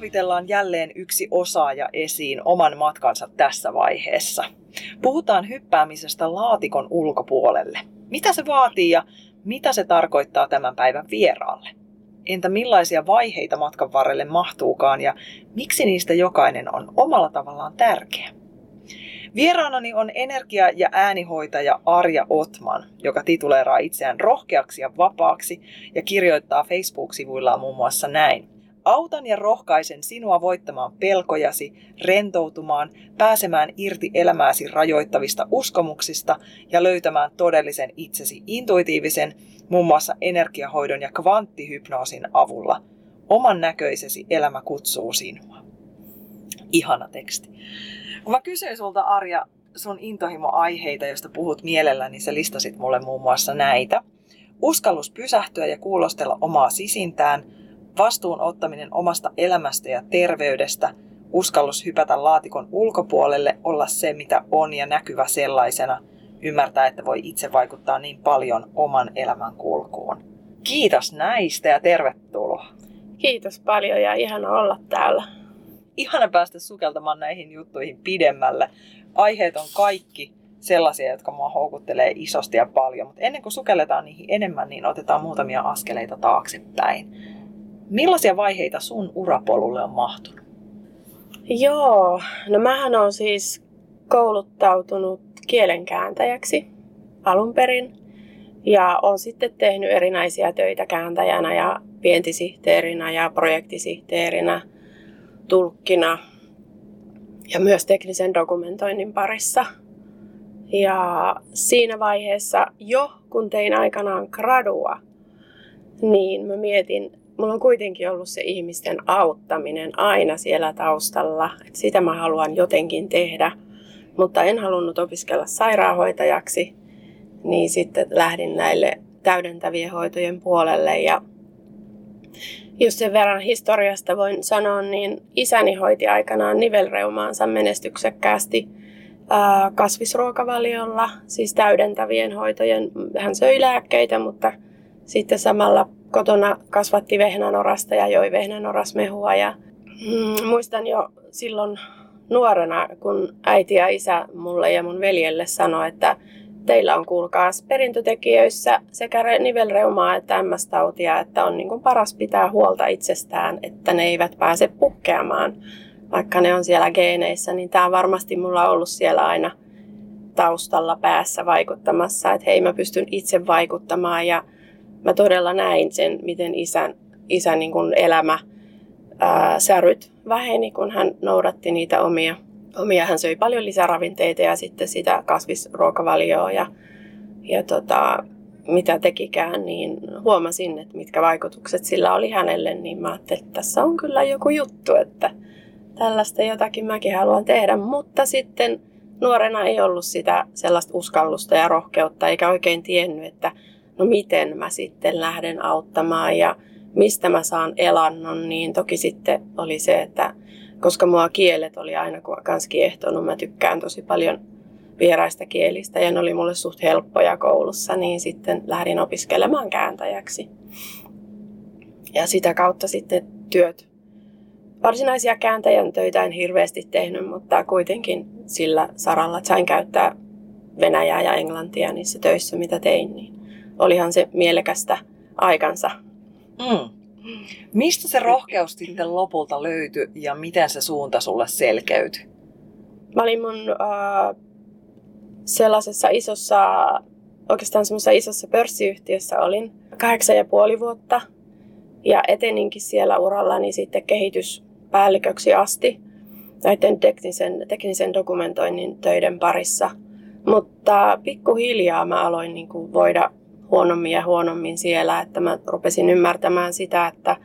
Tänään kahvitellaan jälleen yksi osaaja esiin oman matkansa tässä vaiheessa. Puhutaan hyppäämisestä laatikon ulkopuolelle. Mitä se vaatii ja mitä se tarkoittaa tämän päivän vieraalle? Entä millaisia vaiheita matkan varrelle mahtuukaan ja miksi niistä jokainen on omalla tavallaan tärkeä? Vieraanani on energia- ja äänihoitaja Arja Otman, joka tituleeraa itseään rohkeaksi ja vapaaksi ja kirjoittaa Facebook-sivuillaan muun muassa näin. Autan ja rohkaisen sinua voittamaan pelkojasi, rentoutumaan, pääsemään irti elämääsi rajoittavista uskomuksista ja löytämään todellisen itsesi intuitiivisen, muun muassa energiahoidon ja kvanttihypnoosin avulla. Oman näköisesi elämä kutsuu sinua. Ihana teksti. Kun mä kysyin sulta Arja sun intohimo-aiheita, joista puhut mielelläni, niin sä listasit mulle muun muassa näitä. Uskallus pysähtyä ja kuulostella omaa sisintään – vastuun ottaminen omasta elämästä ja terveydestä, uskallus hypätä laatikon ulkopuolelle, olla se mitä on ja näkyvä sellaisena, ymmärtää, että voi itse vaikuttaa niin paljon oman elämän kulkuun. Kiitos näistä ja tervetuloa. Kiitos paljon ja ihana olla täällä. Ihana päästä sukeltamaan näihin juttuihin pidemmälle. Aiheet on kaikki sellaisia, jotka mua houkuttelee isosti ja paljon, mutta ennen kuin sukelletaan niihin enemmän, niin otetaan muutamia askeleita taaksepäin. Millaisia vaiheita sun urapolulle on mahtunut? Joo, no mähän on siis kouluttautunut kielenkääntäjäksi alun perin. Ja on sitten tehnyt erinäisiä töitä kääntäjänä ja vientisihteerinä ja projektisihteerinä, tulkkina ja myös teknisen dokumentoinnin parissa. Ja siinä vaiheessa jo, kun tein aikanaan gradua, niin mä mietin, mulla on kuitenkin ollut se ihmisten auttaminen aina siellä taustalla. Että sitä mä haluan jotenkin tehdä, mutta en halunnut opiskella sairaanhoitajaksi. Niin sitten lähdin näille täydentävien hoitojen puolelle ja jos sen verran historiasta voin sanoa, niin isäni hoiti aikanaan nivelreumaansa menestyksekkäästi kasvisruokavaliolla, siis täydentävien hoitojen. Hän söi lääkkeitä, mutta sitten samalla kotona kasvatti vehnänorasta ja joi vehnänorasmehua. Ja, mm, muistan jo silloin nuorena, kun äiti ja isä mulle ja mun veljelle sanoi, että teillä on kuulkaas perintötekijöissä sekä nivelreumaa että MS-tautia, että on niin paras pitää huolta itsestään, että ne eivät pääse pukkeamaan. Vaikka ne on siellä geeneissä, niin tämä on varmasti mulla ollut siellä aina taustalla päässä vaikuttamassa, että hei mä pystyn itse vaikuttamaan ja mä todella näin sen, miten isän, isän niin kuin elämä ää, säryt väheni, kun hän noudatti niitä omia, omia. Hän söi paljon lisäravinteita ja sitten sitä kasvisruokavalioa ja, ja tota, mitä tekikään, niin huomasin, että mitkä vaikutukset sillä oli hänelle, niin mä ajattelin, että tässä on kyllä joku juttu, että tällaista jotakin mäkin haluan tehdä, mutta sitten nuorena ei ollut sitä sellaista uskallusta ja rohkeutta, eikä oikein tiennyt, että no miten mä sitten lähden auttamaan ja mistä mä saan elannon, niin toki sitten oli se, että koska mua kielet oli aina kans kiehtonut, mä tykkään tosi paljon vieraista kielistä ja ne oli mulle suht helppoja koulussa, niin sitten lähdin opiskelemaan kääntäjäksi. Ja sitä kautta sitten työt. Varsinaisia kääntäjän töitä en hirveästi tehnyt, mutta kuitenkin sillä saralla sain käyttää venäjää ja englantia niissä töissä, mitä tein. Niin olihan se mielekästä aikansa. Mm. Mistä se rohkeus sitten lopulta löytyi ja miten se suunta sulle selkeytyi? Mä olin mun äh, sellaisessa isossa, oikeastaan semmoisessa isossa pörssiyhtiössä olin kahdeksan ja puoli vuotta. Ja eteninkin siellä urallani sitten kehityspäälliköksi asti näiden teknisen, teknisen dokumentoinnin töiden parissa. Mutta pikkuhiljaa mä aloin niin kuin voida huonommin ja huonommin siellä, että mä rupesin ymmärtämään sitä, että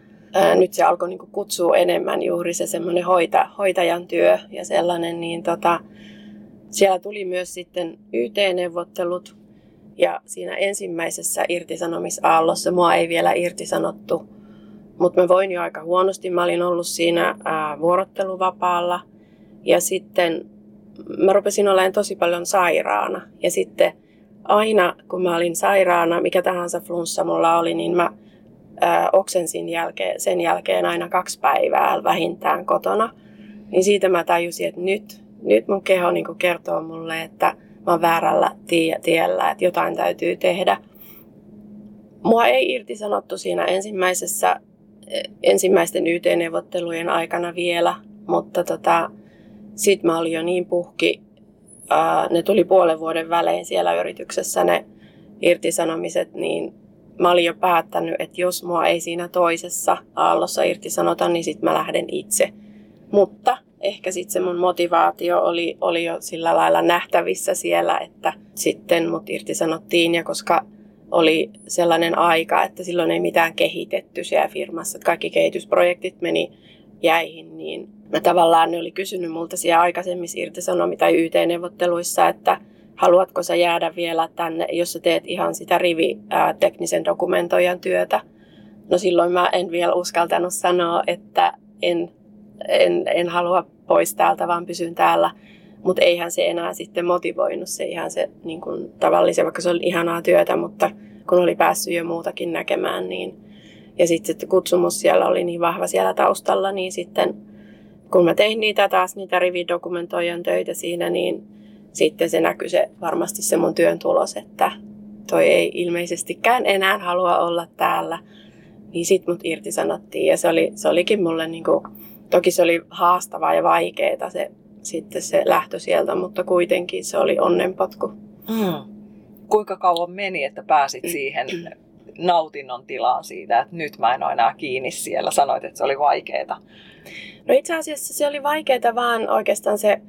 nyt se alkoi niin kutsua enemmän juuri se semmoinen hoita, hoitajan työ ja sellainen, niin tota, siellä tuli myös sitten YT-neuvottelut ja siinä ensimmäisessä irtisanomisaallossa mua ei vielä irtisanottu, mutta mä voin jo aika huonosti. Mä olin ollut siinä ää, vuorotteluvapaalla ja sitten mä rupesin olemaan tosi paljon sairaana. Ja sitten aina kun mä olin sairaana, mikä tahansa flunssa mulla oli, niin mä ää, oksensin jälkeen, sen jälkeen aina kaksi päivää vähintään kotona. Niin siitä mä tajusin, että nyt, nyt mun keho niin kertoo mulle, että mä oon väärällä tie- tiellä, että jotain täytyy tehdä. Mua ei irtisanottu siinä ensimmäisessä, ensimmäisten YT-neuvottelujen aikana vielä, mutta tota, sitten mä olin jo niin puhki, ne tuli puolen vuoden välein siellä yrityksessä ne irtisanomiset, niin mä olin jo päättänyt, että jos mua ei siinä toisessa aallossa irtisanota, niin sitten mä lähden itse. Mutta ehkä sitten se mun motivaatio oli, oli jo sillä lailla nähtävissä siellä, että sitten mut irtisanottiin ja koska oli sellainen aika, että silloin ei mitään kehitetty siellä firmassa, että kaikki kehitysprojektit meni jäihin, niin mä tavallaan ne oli kysynyt multa siellä aikaisemmissa irtisanomi- tai YT-neuvotteluissa, että haluatko sä jäädä vielä tänne, jos sä teet ihan sitä rivi ää, teknisen dokumentoijan työtä. No silloin mä en vielä uskaltanut sanoa, että en, en, en halua pois täältä, vaan pysyn täällä. Mutta eihän se enää sitten motivoinut se ihan se niin kuin tavallisen, vaikka se oli ihanaa työtä, mutta kun oli päässyt jo muutakin näkemään, niin ja sitten kutsumus siellä oli niin vahva siellä taustalla, niin sitten kun mä tein niitä taas, niitä rividokumentoijan töitä siinä, niin sitten se näkyy se, varmasti se mun työn tulos, että toi ei ilmeisestikään enää halua olla täällä. Niin sit mut irtisanottiin ja se, oli, se olikin mulle niinku, toki se oli haastavaa ja vaikeaa se, sitten se lähtö sieltä, mutta kuitenkin se oli onnenpotku. Mm. Kuinka kauan meni, että pääsit siihen nautinnon tilaan siitä, että nyt mä en ole enää kiinni siellä. Sanoit, että se oli vaikeaa. No itse asiassa se oli vaikeaa vaan oikeastaan se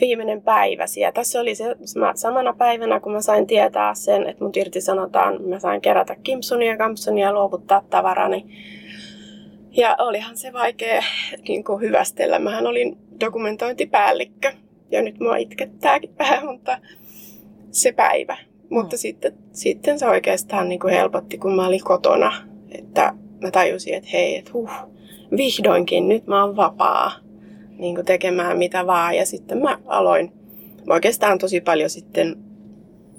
viimeinen päivä siellä. Tässä oli se samana päivänä, kun mä sain tietää sen, että mut irtisanotaan, mä sain kerätä Kimpsonia ja Kampsonia ja luovuttaa tavarani. Ja olihan se vaikea niin kuin hyvästellä. Mähän olin dokumentointipäällikkö ja nyt mua itkettääkin vähän, mutta se päivä. Mutta mm. sitten, sitten se oikeastaan niin kuin helpotti, kun mä olin kotona. Että mä tajusin, että hei, että huh, vihdoinkin nyt mä oon vapaa niin kuin tekemään mitä vaan. Ja sitten mä aloin, mä oikeastaan tosi paljon sitten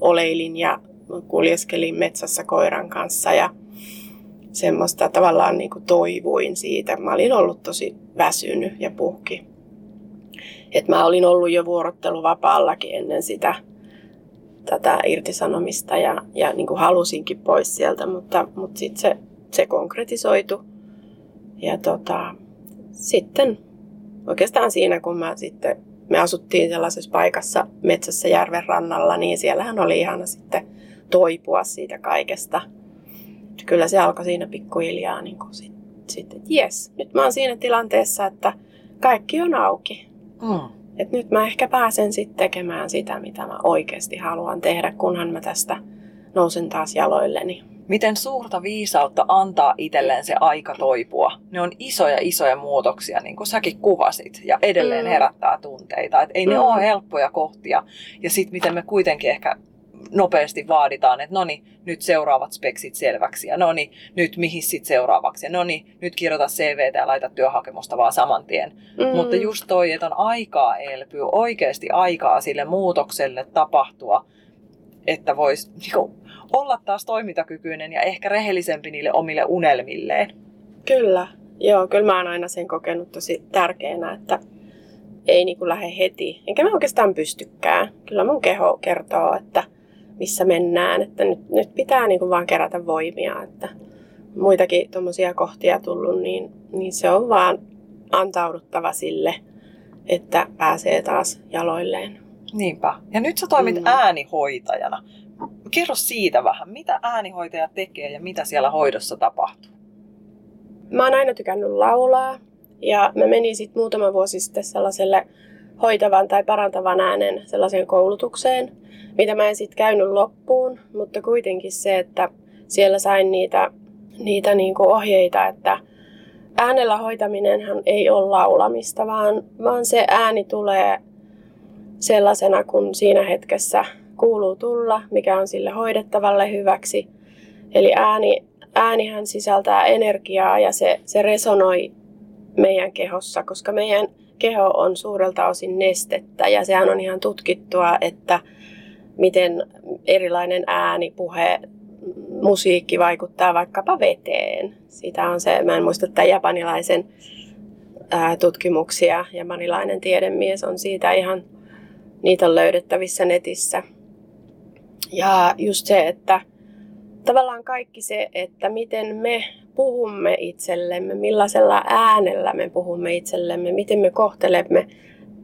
oleilin ja kuljeskelin metsässä koiran kanssa ja semmoista tavallaan niin kuin toivuin siitä. Mä olin ollut tosi väsynyt ja puhki. Et mä olin ollut jo vuorotteluvapaallakin ennen sitä tätä irtisanomista ja, ja niin kuin halusinkin pois sieltä, mutta, mutta sitten se, se konkretisoitu. Ja tota, sitten oikeastaan siinä, kun mä sitten, me asuttiin sellaisessa paikassa metsässä järven rannalla, niin siellähän oli ihana sitten toipua siitä kaikesta. Kyllä se alkoi siinä pikkuhiljaa niin kuin sit, sitten, että jes, nyt mä oon siinä tilanteessa, että kaikki on auki. Mm. Et nyt mä ehkä pääsen sitten tekemään sitä, mitä mä oikeasti haluan tehdä, kunhan mä tästä nousen taas jaloilleni. Miten suurta viisautta antaa itselleen se aika toipua? Ne on isoja, isoja muutoksia, niin kuin säkin kuvasit, ja edelleen mm. herättää tunteita. Et ei mm. ne ole helppoja kohtia. Ja sitten miten me kuitenkin ehkä nopeasti vaaditaan, että no niin, nyt seuraavat speksit selväksi ja no niin, nyt mihin sitten seuraavaksi ja no niin, nyt kirjoita CV ja laita työhakemusta vaan saman tien. Mm. Mutta just toi, että on aikaa elpyä, oikeasti aikaa sille muutokselle tapahtua, että voisi niinku, olla taas toimintakykyinen ja ehkä rehellisempi niille omille unelmilleen. Kyllä, joo, kyllä mä oon aina sen kokenut tosi tärkeänä, että ei niin lähde heti. Enkä mä oikeastaan pystykään. Kyllä mun keho kertoo, että missä mennään. Että nyt, nyt pitää niin kuin vaan kerätä voimia. Että muitakin tuommoisia kohtia tullut, niin, niin se on vaan antauduttava sille, että pääsee taas jaloilleen. Niinpä. Ja nyt sä toimit mm. äänihoitajana. Kerro siitä vähän, mitä äänihoitaja tekee ja mitä siellä hoidossa tapahtuu? Mä oon aina tykännyt laulaa ja mä menin sitten muutama vuosi sitten sellaiselle hoitavan tai parantavan äänen sellaiseen koulutukseen, mitä mä en sitten käynyt loppuun, mutta kuitenkin se, että siellä sain niitä, niitä niinku ohjeita, että äänellä hoitaminenhan ei ole laulamista, vaan, vaan se ääni tulee sellaisena, kun siinä hetkessä kuuluu tulla, mikä on sille hoidettavalle hyväksi. Eli ääni, äänihän sisältää energiaa ja se, se resonoi meidän kehossa, koska meidän keho on suurelta osin nestettä ja sehän on ihan tutkittua, että miten erilainen ääni, puhe, musiikki vaikuttaa vaikkapa veteen. Sitä on se, mä en muista tämän japanilaisen ää, tutkimuksia, japanilainen tiedemies on siitä ihan, niitä on löydettävissä netissä. Ja just se, että tavallaan kaikki se, että miten me puhumme itsellemme, millaisella äänellä me puhumme itsellemme, miten me kohtelemme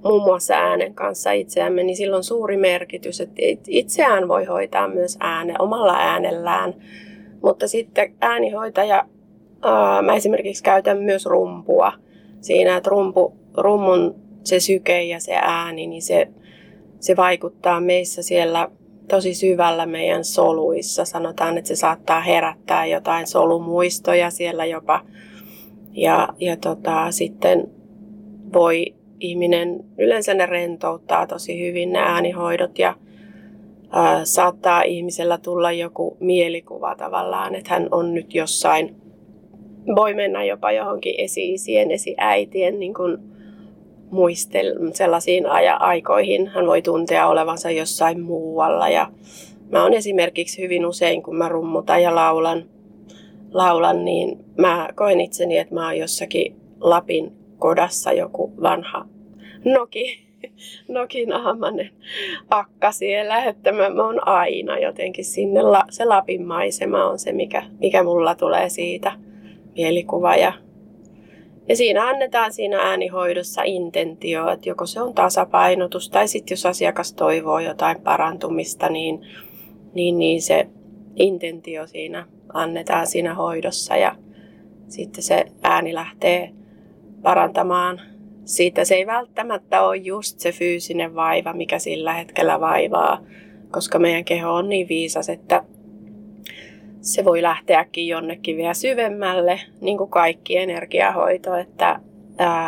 muun muassa äänen kanssa itseämme, niin sillä on suuri merkitys, että itseään voi hoitaa myös ääne, omalla äänellään. Mutta sitten äänihoitaja, ää, mä esimerkiksi käytän myös rumpua siinä, että rumpu, rummun se syke ja se ääni, niin se, se vaikuttaa meissä siellä tosi syvällä meidän soluissa. Sanotaan, että se saattaa herättää jotain solumuistoja siellä jopa. Ja, ja tota, sitten voi ihminen, yleensä ne rentouttaa tosi hyvin ne äänihoidot ja ää, saattaa ihmisellä tulla joku mielikuva tavallaan, että hän on nyt jossain, voi mennä jopa johonkin esi-isien, esi-äitien niin kuin muistel, sellaisiin aikoihin. Hän voi tuntea olevansa jossain muualla ja mä oon esimerkiksi hyvin usein, kun mä rummutan ja laulan, laulan niin mä koen itseni, että mä oon jossakin Lapin kodassa joku vanha Noki, Nokin akka siellä, että mä, mä oon aina jotenkin sinne, la, se Lapin maisema on se, mikä, mikä mulla tulee siitä mielikuva ja ja siinä annetaan siinä äänihoidossa intentio, että joko se on tasapainotus tai sitten jos asiakas toivoo jotain parantumista, niin, niin, niin se intentio siinä annetaan siinä hoidossa ja sitten se ääni lähtee parantamaan siitä. Se ei välttämättä ole just se fyysinen vaiva, mikä sillä hetkellä vaivaa, koska meidän keho on niin viisas, että se voi lähteäkin jonnekin vielä syvemmälle, niin kuin kaikki energiahoito, että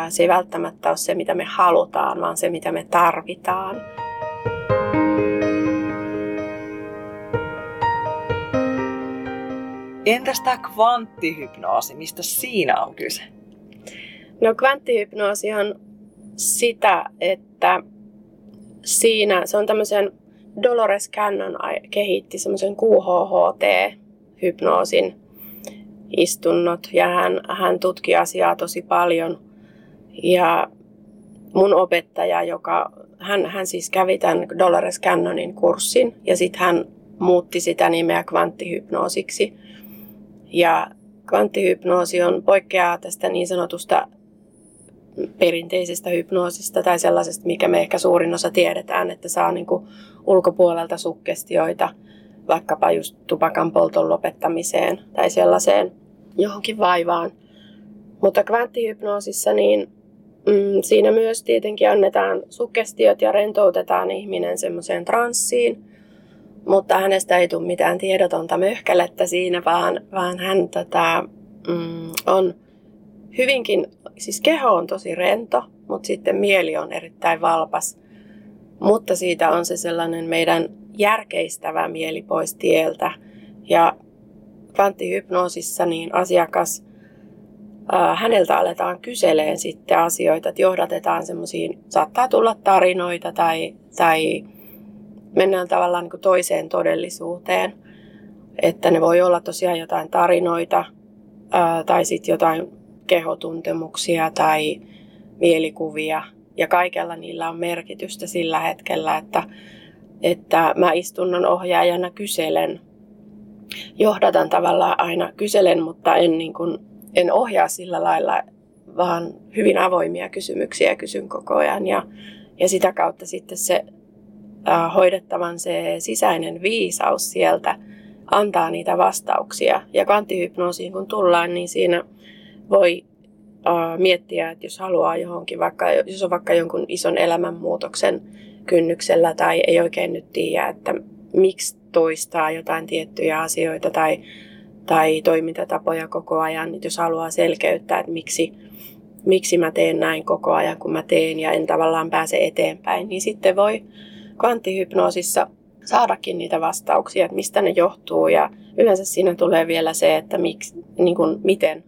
se ei välttämättä ole se, mitä me halutaan, vaan se, mitä me tarvitaan. Entäs tämä kvanttihypnoosi, mistä siinä on kyse? No kvanttihypnoosi on sitä, että siinä se on tämmöisen Dolores Cannon kehitti semmoisen QHHT hypnoosin istunnot ja hän, hän tutki asiaa tosi paljon. Ja mun opettaja, joka, hän, hän siis kävi tämän Dolores Cannonin kurssin ja sitten hän muutti sitä nimeä kvanttihypnoosiksi. Ja kvanttihypnoosi on poikkeaa tästä niin sanotusta perinteisestä hypnoosista tai sellaisesta, mikä me ehkä suurin osa tiedetään, että saa niin kuin ulkopuolelta sukkestioita – vaikkapa just tupakan polton lopettamiseen tai sellaiseen johonkin vaivaan. Mutta kvanttihypnoosissa niin mm, siinä myös tietenkin annetaan sukkestiot ja rentoutetaan ihminen semmoiseen transsiin, mutta hänestä ei tule mitään tiedotonta möhkälettä siinä, vaan, vaan hän tätä, mm, on hyvinkin, siis keho on tosi rento, mutta sitten mieli on erittäin valpas. Mutta siitä on se sellainen meidän järkeistävä mieli pois tieltä. Ja kvanttihypnoosissa niin asiakas, ää, häneltä aletaan kyseleen sitten asioita, että johdatetaan semmoisiin, saattaa tulla tarinoita tai, tai mennään tavallaan niin toiseen todellisuuteen. Että ne voi olla tosiaan jotain tarinoita ää, tai sitten jotain kehotuntemuksia tai mielikuvia. Ja kaikella niillä on merkitystä sillä hetkellä, että että mä istunnon ohjaajana kyselen, johdatan tavallaan aina kyselen, mutta en, niin kuin, en ohjaa sillä lailla, vaan hyvin avoimia kysymyksiä kysyn koko ajan. Ja, ja sitä kautta sitten se äh, hoidettavan se sisäinen viisaus sieltä antaa niitä vastauksia. Ja kvanttihypnoosiin kun tullaan, niin siinä voi äh, miettiä, että jos haluaa johonkin, vaikka jos on vaikka jonkun ison elämänmuutoksen kynnyksellä tai ei oikein nyt tiedä, että miksi toistaa jotain tiettyjä asioita tai, tai toimintatapoja koko ajan, niin jos haluaa selkeyttää, että miksi, miksi mä teen näin koko ajan, kun mä teen ja en tavallaan pääse eteenpäin, niin sitten voi kvanttihypnoosissa saadakin niitä vastauksia, että mistä ne johtuu. Ja yleensä siinä tulee vielä se, että miksi, niin kuin, miten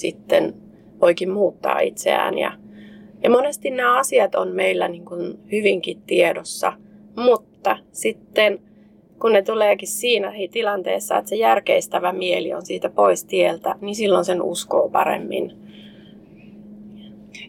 sitten voikin muuttaa itseään ja, ja monesti nämä asiat on meillä niin kuin hyvinkin tiedossa, mutta sitten kun ne tuleekin siinä tilanteessa, että se järkeistävä mieli on siitä pois tieltä, niin silloin sen uskoo paremmin.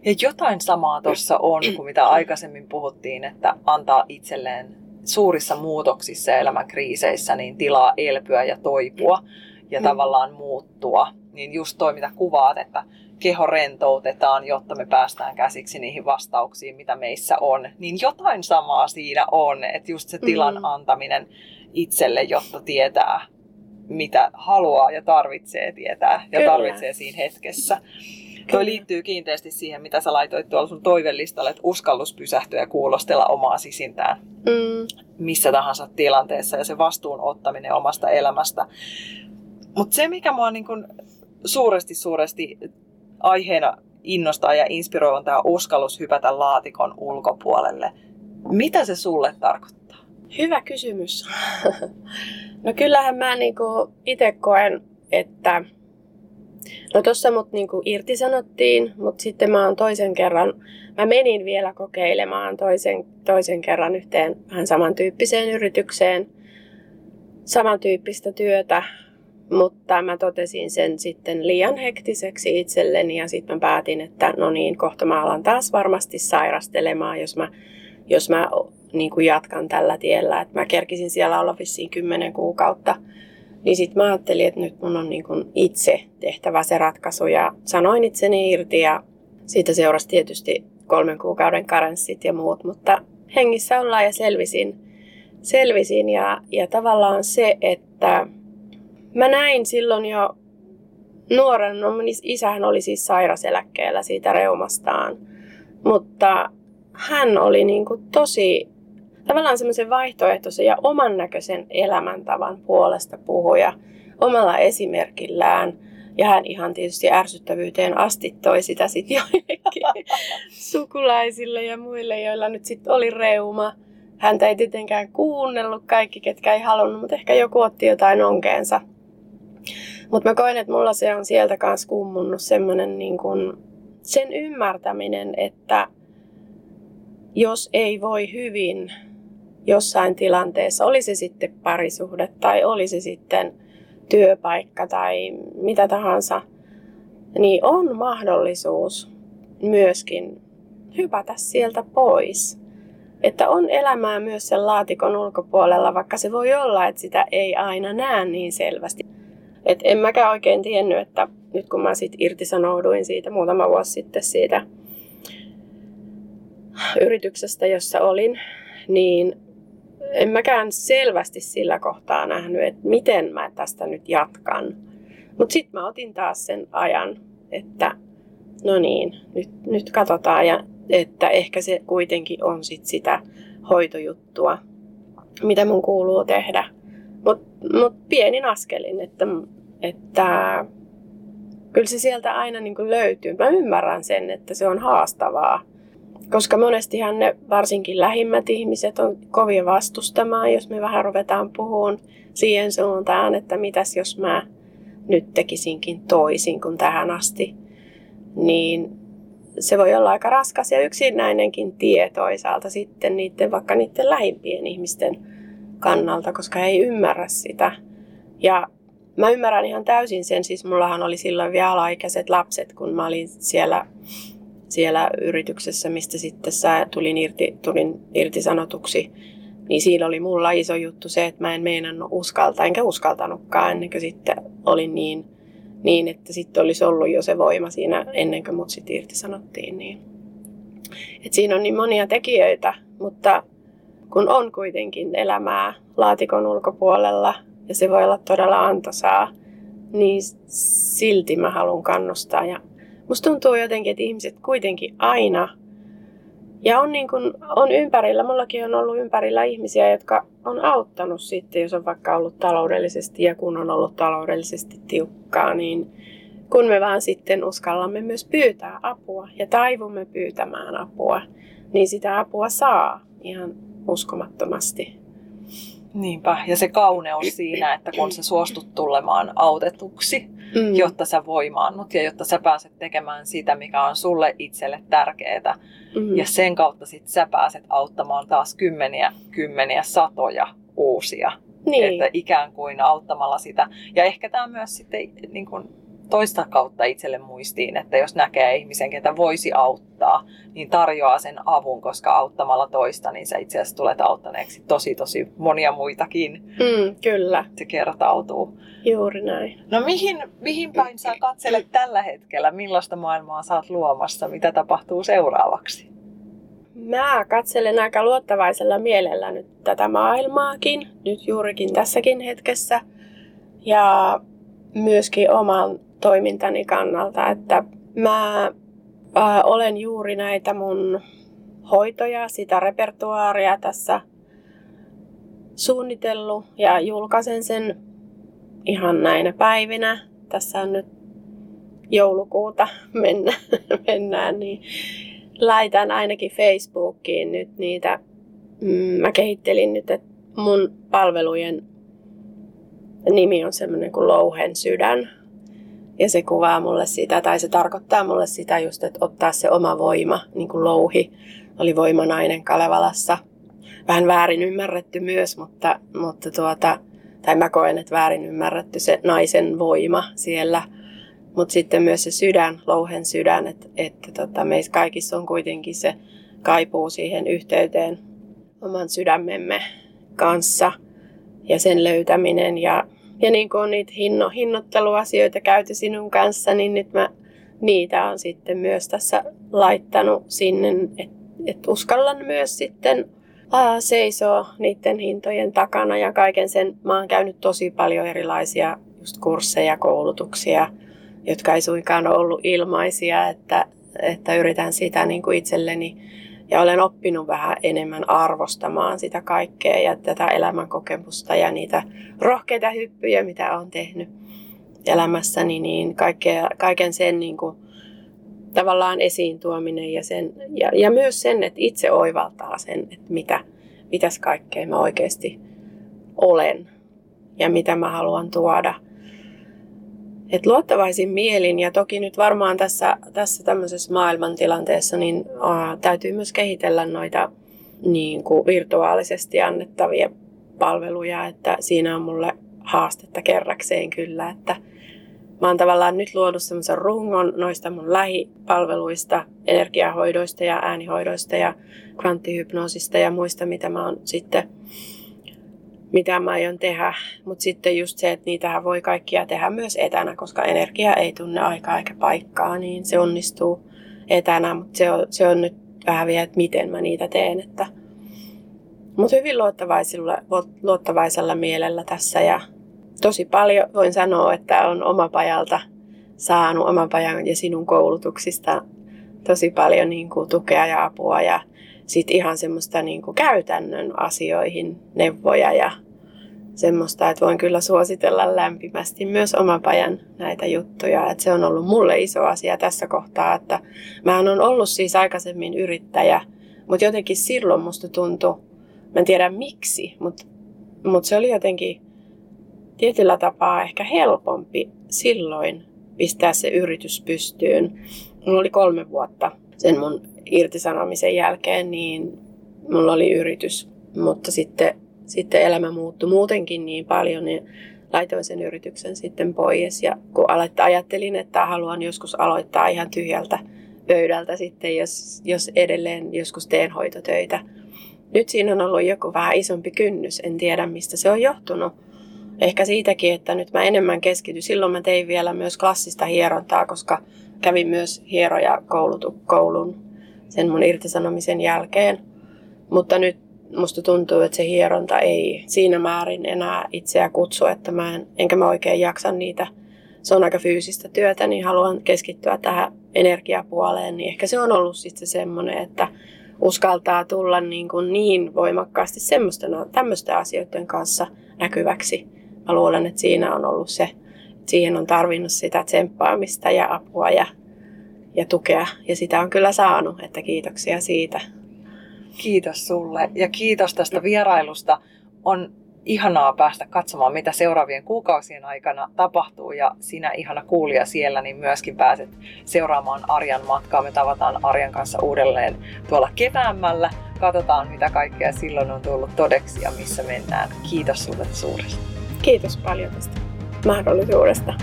Ja jotain samaa tuossa on, kuin mitä aikaisemmin puhuttiin, että antaa itselleen suurissa muutoksissa ja elämän kriiseissä niin tilaa elpyä ja toipua ja mm. tavallaan muuttua. Niin just toi, mitä kuvaat, että keho rentoutetaan, jotta me päästään käsiksi niihin vastauksiin, mitä meissä on. Niin jotain samaa siinä on, että just se tilan mm. antaminen itselle, jotta tietää, mitä haluaa ja tarvitsee tietää ja Kyllä. tarvitsee siinä hetkessä. Tuo liittyy kiinteästi siihen, mitä sä laitoit tuolla sun toivelistalle, että uskallus pysähtyä ja kuulostella omaa sisintään mm. missä tahansa tilanteessa ja se vastuun ottaminen omasta elämästä. Mutta se, mikä mua niin kun suuresti, suuresti aiheena innostaa ja inspiroi, on tämä uskallus hypätä laatikon ulkopuolelle. Mitä se sulle tarkoittaa? Hyvä kysymys. no kyllähän mä niinku itse koen, että No tuossa mut niinku irtisanottiin, mutta sitten mä oon toisen kerran, mä menin vielä kokeilemaan toisen, toisen kerran yhteen vähän samantyyppiseen yritykseen, samantyyppistä työtä, mutta mä totesin sen sitten liian hektiseksi itselleni ja sitten mä päätin, että no niin, kohta mä alan taas varmasti sairastelemaan, jos mä, jos mä niin kuin jatkan tällä tiellä. Että mä kerkisin siellä olla vissiin kymmenen kuukautta niin sitten mä ajattelin, että nyt mun on niin kuin itse tehtävä se ratkaisu ja sanoin itseni irti ja siitä seurasi tietysti kolmen kuukauden karenssit ja muut, mutta hengissä ollaan ja selvisin. selvisin ja, ja tavallaan se, että mä näin silloin jo nuoren, no isähän oli siis sairaseläkkeellä siitä reumastaan, mutta hän oli niin kuin tosi tavallaan semmoisen vaihtoehtoisen ja oman näköisen elämäntavan puolesta puhuja omalla esimerkillään. Ja hän ihan tietysti ärsyttävyyteen asti toi sitä sitten joillekin sukulaisille ja muille, joilla nyt sitten oli reuma. Häntä ei tietenkään kuunnellut kaikki, ketkä ei halunnut, mutta ehkä joku otti jotain onkeensa. Mutta mä koen, että mulla se on sieltä kanssa kummunnut semmoinen niin kun, sen ymmärtäminen, että jos ei voi hyvin, jossain tilanteessa, oli se sitten parisuhde tai oli se sitten työpaikka tai mitä tahansa, niin on mahdollisuus myöskin hypätä sieltä pois. Että on elämää myös sen laatikon ulkopuolella, vaikka se voi olla, että sitä ei aina näe niin selvästi. Et en mäkään oikein tiennyt, että nyt kun mä sit irtisanouduin siitä muutama vuosi sitten siitä yrityksestä, jossa olin, niin en mäkään selvästi sillä kohtaa nähnyt, että miten mä tästä nyt jatkan. Mutta sitten mä otin taas sen ajan, että no niin, nyt, nyt katsotaan, ja että ehkä se kuitenkin on sit sitä hoitojuttua, mitä mun kuuluu tehdä. Mut pienin askelin, että, että kyllä se sieltä aina niin löytyy. Mä ymmärrän sen, että se on haastavaa koska monestihan ne varsinkin lähimmät ihmiset on kovin vastustamaan, jos me vähän ruvetaan puhumaan siihen suuntaan, että mitäs jos mä nyt tekisinkin toisin kuin tähän asti. Niin se voi olla aika raskas ja yksinäinenkin tie toisaalta sitten niiden, vaikka niiden lähimpien ihmisten kannalta, koska he ei ymmärrä sitä. Ja mä ymmärrän ihan täysin sen, siis mullahan oli silloin vielä alaikäiset lapset, kun mä olin siellä siellä yrityksessä, mistä sitten sä tulin, irti, tulin irtisanotuksi, niin siinä oli mulla iso juttu se, että mä en meinannut uskaltaa, enkä uskaltanutkaan ennen kuin sitten olin niin, niin että sitten olisi ollut jo se voima siinä ennen kuin mut sitten irtisanottiin. Niin. Et siinä on niin monia tekijöitä, mutta kun on kuitenkin elämää laatikon ulkopuolella ja se voi olla todella antoisaa, niin silti mä haluan kannustaa. Ja Musta tuntuu jotenkin, että ihmiset kuitenkin aina Ja on, niin kuin, on ympärillä, mullakin on ollut ympärillä ihmisiä, jotka on auttanut sitten, jos on vaikka ollut taloudellisesti ja kun on ollut taloudellisesti tiukkaa, niin kun me vaan sitten uskallamme myös pyytää apua ja taivumme pyytämään apua, niin sitä apua saa ihan uskomattomasti. Niinpä, ja se kauneus siinä, että kun sä suostut tulemaan autetuksi, mm. jotta sä voimaannut ja jotta sä pääset tekemään sitä, mikä on sulle itselle tärkeää. Mm. Ja sen kautta sit sä pääset auttamaan taas kymmeniä, kymmeniä, satoja uusia. Niin. Että ikään kuin auttamalla sitä. Ja ehkä tämä myös sitten niin kun toista kautta itselle muistiin, että jos näkee ihmisen, ketä voisi auttaa, niin tarjoaa sen avun, koska auttamalla toista, niin sä itse asiassa tulet auttaneeksi tosi tosi monia muitakin. Mm, kyllä. Se kertautuu. Juuri näin. No mihin, mihin päin sä katselet tällä hetkellä? Millaista maailmaa sä oot luomassa? Mitä tapahtuu seuraavaksi? Mä katselen aika luottavaisella mielellä nyt tätä maailmaakin, nyt juurikin tässäkin hetkessä. Ja myöskin oman toimintani kannalta, että mä ää, olen juuri näitä mun hoitoja, sitä repertuaaria tässä suunnitellut ja julkaisen sen ihan näinä päivinä. Tässä on nyt joulukuuta mennä, mennään, niin laitan ainakin Facebookiin nyt niitä. Mm, mä kehittelin nyt, että mun palvelujen nimi on semmoinen kuin Louhen sydän. Ja se kuvaa mulle sitä, tai se tarkoittaa mulle sitä just, että ottaa se oma voima, niin kuin louhi oli voimanainen Kalevalassa. Vähän väärin ymmärretty myös, mutta, mutta tuota, tai mä koen, että väärin ymmärretty se naisen voima siellä. Mutta sitten myös se sydän, louhen sydän, että, että tota, meissä kaikissa on kuitenkin se kaipuu siihen yhteyteen oman sydämemme kanssa ja sen löytäminen ja ja niin kuin niitä hinno, hinnoitteluasioita käyty sinun kanssa, niin nyt mä niitä on sitten myös tässä laittanut sinne, että et uskallan myös sitten aa, seisoo niiden hintojen takana ja kaiken sen. Mä oon käynyt tosi paljon erilaisia just kursseja, koulutuksia, jotka ei suinkaan ole ollut ilmaisia, että, että yritän sitä niin kuin itselleni ja olen oppinut vähän enemmän arvostamaan sitä kaikkea ja tätä elämänkokemusta ja niitä rohkeita hyppyjä, mitä olen tehnyt elämässäni, niin kaikkea, kaiken sen niin kuin, tavallaan esiin tuominen ja, sen, ja, ja myös sen, että itse oivaltaa sen, että mitä, mitäs kaikkea mä oikeasti olen ja mitä mä haluan tuoda – et luottavaisin mielin ja toki nyt varmaan tässä, tässä tämmöisessä maailmantilanteessa niin aa, täytyy myös kehitellä noita niin kuin virtuaalisesti annettavia palveluja, että siinä on mulle haastetta kerrakseen kyllä, että mä oon tavallaan nyt luonut semmoisen rungon noista mun lähipalveluista, energiahoidoista ja äänihoidoista ja kvanttihypnoosista ja muista, mitä mä oon sitten mitä mä aion tehdä. Mutta sitten just se, että niitähän voi kaikkia tehdä myös etänä, koska energia ei tunne aikaa eikä paikkaa, niin se onnistuu etänä. Mutta se on, se on nyt vähän vielä, että miten mä niitä teen. Että... Mutta hyvin luottavaisella, luottavaisella mielellä tässä ja tosi paljon voin sanoa, että on oma pajalta saanut oman pajan ja sinun koulutuksista tosi paljon niin kuin, tukea ja apua ja sit ihan semmoista niin kuin käytännön asioihin neuvoja ja semmoista, että voin kyllä suositella lämpimästi myös oman pajan näitä juttuja. Että se on ollut mulle iso asia tässä kohtaa, että mä on ollut siis aikaisemmin yrittäjä, mutta jotenkin silloin musta tuntui, mä en tiedä miksi, mutta, mutta se oli jotenkin tietyllä tapaa ehkä helpompi silloin pistää se yritys pystyyn. Mulla oli kolme vuotta sen mun irtisanomisen jälkeen, niin mulla oli yritys, mutta sitten, sitten elämä muuttui muutenkin niin paljon, niin laitoin sen yrityksen sitten pois. Ja kun ajattelin, että haluan joskus aloittaa ihan tyhjältä pöydältä sitten, jos, jos edelleen joskus teen hoitotöitä. Nyt siinä on ollut joku vähän isompi kynnys, en tiedä mistä se on johtunut. Ehkä siitäkin, että nyt mä enemmän keskityn. Silloin mä tein vielä myös klassista hierontaa, koska kävin myös hieroja koulun sen mun irtisanomisen jälkeen. Mutta nyt musta tuntuu, että se hieronta ei siinä määrin enää itseä kutsu, että mä en, enkä mä oikein jaksa niitä. Se on aika fyysistä työtä, niin haluan keskittyä tähän energiapuoleen. Niin ehkä se on ollut sitten se semmoinen, että uskaltaa tulla niin, kuin niin voimakkaasti tämmöisten asioiden kanssa näkyväksi. Mä luulen, että siinä on ollut se, siihen on tarvinnut sitä tsemppaamista ja apua ja, ja tukea. Ja sitä on kyllä saanut, että kiitoksia siitä. Kiitos sulle ja kiitos tästä vierailusta. On ihanaa päästä katsomaan, mitä seuraavien kuukausien aikana tapahtuu ja sinä ihana kuulija siellä, niin myöskin pääset seuraamaan Arjan matkaa. Me tavataan Arjan kanssa uudelleen tuolla keväämällä. Katsotaan, mitä kaikkea silloin on tullut todeksi ja missä mennään. Kiitos sulle suuresti. Kiitos paljon tästä mahdollisuudesta.